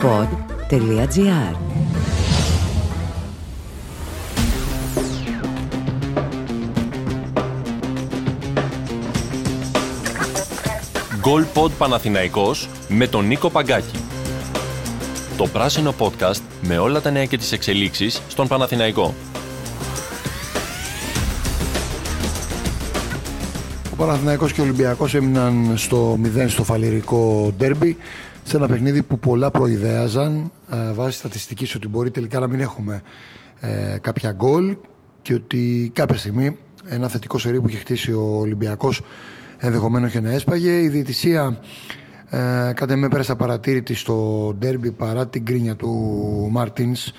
pod.gr Goal Pod Παναθηναϊκός με τον Νίκο Παγκάκη. Το πράσινο podcast με όλα τα νέα και τις εξελίξεις στον Παναθηναϊκό. Ο Παναθηναϊκός και ο Ολυμπιακός έμειναν στο 0 στο φαλυρικό ντέρμπι σε ένα παιχνίδι που πολλά προειδέαζαν ε, βάσει στατιστικής ότι μπορεί τελικά να μην έχουμε ε, κάποια γκολ και ότι κάποια στιγμή ένα θετικό σερί που είχε χτίσει ο Ολυμπιακός ενδεχομένως και να έσπαγε. Η διαιτησία ε, κατά με πέρασε απαρατήρητη στο ντέρμπι παρά την κρίνια του Μάρτινς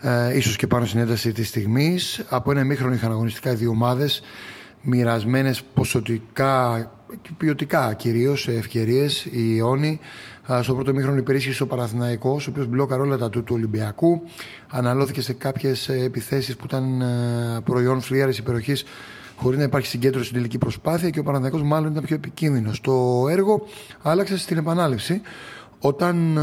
ε, ίσως και πάνω στην ένταση της στιγμής. Από ένα μήχρονο είχαν αγωνιστικά οι δύο ομάδες μοιρασμένες ποσοτικά και ποιοτικά κυρίως ευκαιρίες. Η Ιόνι στο πρώτο μήχρονο υπερίσχυσε ο Παναθηναϊκός, ο οποίος μπλόκαρε όλα τα του, του Ολυμπιακού. Αναλώθηκε σε κάποιες επιθέσεις που ήταν ε, προϊόν φλίαρη υπεροχής χωρίς να υπάρχει συγκέντρωση στην τελική προσπάθεια και ο Παναθηναϊκός μάλλον ήταν πιο επικίνδυνος. Το έργο άλλαξε στην επανάληψη όταν ε,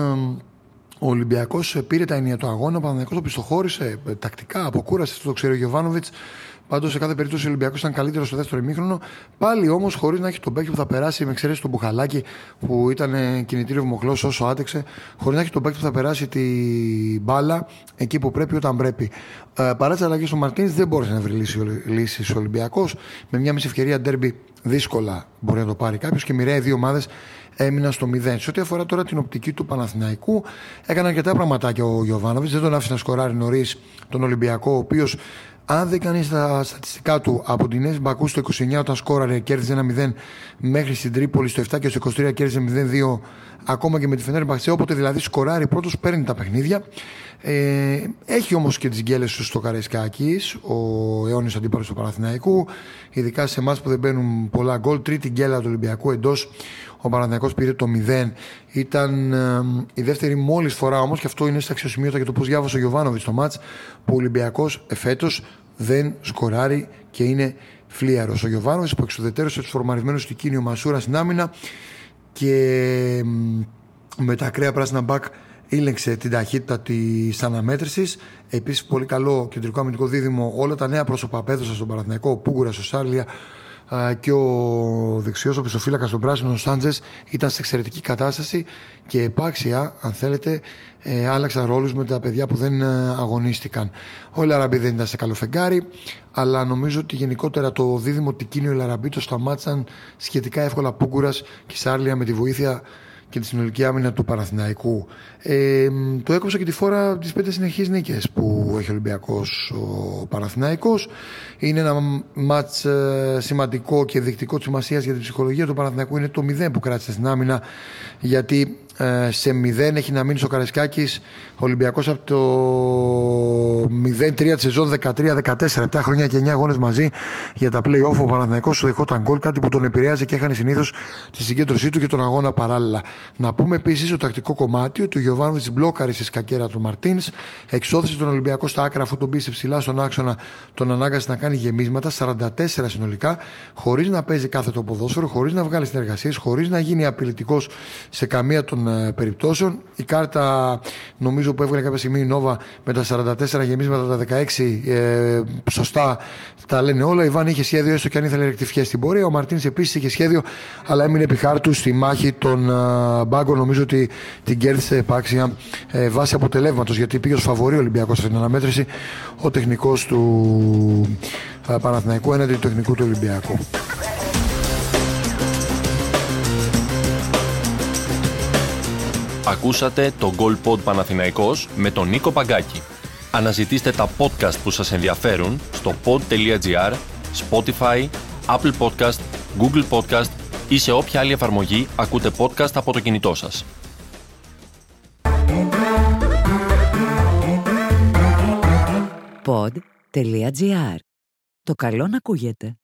ο Ολυμπιακός πήρε τα ενία του αγώνα, ο Παναθηναϊκός το πιστοχώρησε ε, τακτικά, αποκούρασε, αυτό το ξέρει ο Γιωβάνοβιτς. Πάντως σε κάθε περίπτωση ο Ολυμπιακός ήταν καλύτερος στο δεύτερο ημίχρονο. Πάλι όμως χωρίς να έχει τον παίκτη που θα περάσει με εξαιρέσει τον Μπουχαλάκη που ήταν ε, κινητήριο βμοχλό όσο άτεξε. Χωρίς να έχει τον παίκτη που θα περάσει τη μπάλα εκεί που πρέπει όταν πρέπει. Ε, παρά τις αλλαγές ο Μαρτίνς δεν μπόρεσε να βρει λύσεις ο Ολυμπιακός. Με μια μισή ευκαιρία ντέρμπι δύσκολα μπορεί να το πάρει κάποιος και μοιραία δύο ομάδες έμειναν στο 0. Σε ό,τι αφορά τώρα την οπτική του Παναθηναϊκού, έκανε αρκετά πραγματάκια ο Γιωβάνοβιτς. Δεν τον άφησε να σκοράρει νωρίς τον Ολυμπιακό, ο οποίος αν δεν κάνει τα στατιστικά του από την Έσ Μπακού στο 29 όταν σκόραρε κέρδιζε 1-0 μέχρι στην Τρίπολη στο 7 και στο 23 κέρδιζε 0-2 ακόμα και με τη Φενέρ Μπαξέ όποτε δηλαδή σκοράρει πρώτος παίρνει τα παιχνίδια ε, έχει όμως και τις γκέλες του στο Καραϊσκάκης, ο αιώνιος αντίπαλος του Παναθηναϊκού. Ειδικά σε εμάς που δεν μπαίνουν πολλά γκολ. Τρίτη γκέλα του Ολυμπιακού εντός. Ο Παναθηναϊκός πήρε το 0. Ήταν ε, η δεύτερη μόλις φορά όμως, και αυτό είναι στα αξιοσημείωτα για το πώς διάβασε ο Γιωβάνοβιτς το μάτς, που ο Ολυμπιακός εφέτος δεν σκοράρει και είναι φλίαρος. Ο Γιωβάνοβιτς που εξουδετέρωσε τους φορμαρισμένους του Κίνιο Μασούρας στην άμυνα και με τα ακραία πράσινα μπακ ήλεξε την ταχύτητα της αναμέτρησης. Επίσης, πολύ καλό κεντρικό αμυντικό δίδυμο. Όλα τα νέα πρόσωπα απέδωσαν στον Παναθηναϊκό. Ο Πούγκουρα, ο Σάρλια και ο δεξιός ο πισοφύλακα των Πράσινων, ο Σάντζες, ήταν σε εξαιρετική κατάσταση και επάξια, αν θέλετε, ε, άλλαξαν ρόλους με τα παιδιά που δεν ε, αγωνίστηκαν. Ο Λαραμπή δεν ήταν σε καλό φεγγάρι, αλλά νομίζω ότι γενικότερα το δίδυμο Τικίνιο Λαραμπή το σταμάτησαν σχετικά εύκολα Πούγκουρας και Σάρλια με τη βοήθεια και τη συνολική άμυνα του Παναθηναϊκού. Ε, το έκοψα και τη φόρα τη πέντε συνεχείς νίκες που έχει ο Ολυμπιακός ο Παναθηναϊκός. Είναι ένα μάτς ε, σημαντικό και δεικτικό της σημασίας για την ψυχολογία του Παναθηναϊκού. Είναι το 0 που κράτησε στην άμυνα, γιατί ε, σε 0 έχει να μείνει ο Καρεσκάκη ο Ολυμπιακός από το 0-3 της σεζόν 13-14, 7 χρόνια και 9 αγώνες μαζί για τα play-off. Ο Παναθηναϊκός σου δεχόταν γκολ, κάτι που τον επηρέαζε και έχανε συνήθως τη συγκέντρωσή του και τον αγώνα παράλληλα. Να πούμε επίσης το τακτικό κομμάτι ότι ο Γιωβάνοβιτς μπλόκαρε στη σκακέρα του Μαρτίνς, εξώθησε τον Ολυμπιακό στα άκρα, αφού τον πίσε ψηλά στον άξονα, τον ανάγκασε να κάνει γεμίσματα, 44 συνολικά, χωρίς να παίζει κάθε το ποδόσφαιρο, χωρίς να βγάλει συνεργασίες, χωρίς να γίνει απειλητικός σε καμία των ε, περιπτώσεων. Η κάρτα νομίζω που έβγαλε κάποια στιγμή η Νόβα με τα 44 γεμίσματα, τα 16 ε, σωστά τα λένε όλα. Η Βάν είχε σχέδιο, έστω και αν ήθελε ρεκτιφιέ στην πορεία. Ο Μαρτίνς επίσης είχε σχέδιο, αλλά έμεινε επί χάρτου στη μάχη των uh, Μπάγκο. Νομίζω ότι την κέρδισε επάξια ε, βάσει αποτελέσματος, γιατί πήγε ως φαβορή Ολυμπιακός στην αναμέτρηση ο τεχνικός του uh, Παναθηναϊκού έναντι του τεχνικού του Ολυμπιακού. Ακούσατε το Goal Pod Παναθηναϊκός με τον Νίκο Παγκάκη. Αναζητήστε τα podcast που σας ενδιαφέρουν στο pod.gr, Spotify, Apple Podcast, Google Podcast ή σε όποια άλλη εφαρμογή ακούτε podcast από το κινητό σας. Pod.gr. Το καλό να ακούγεται.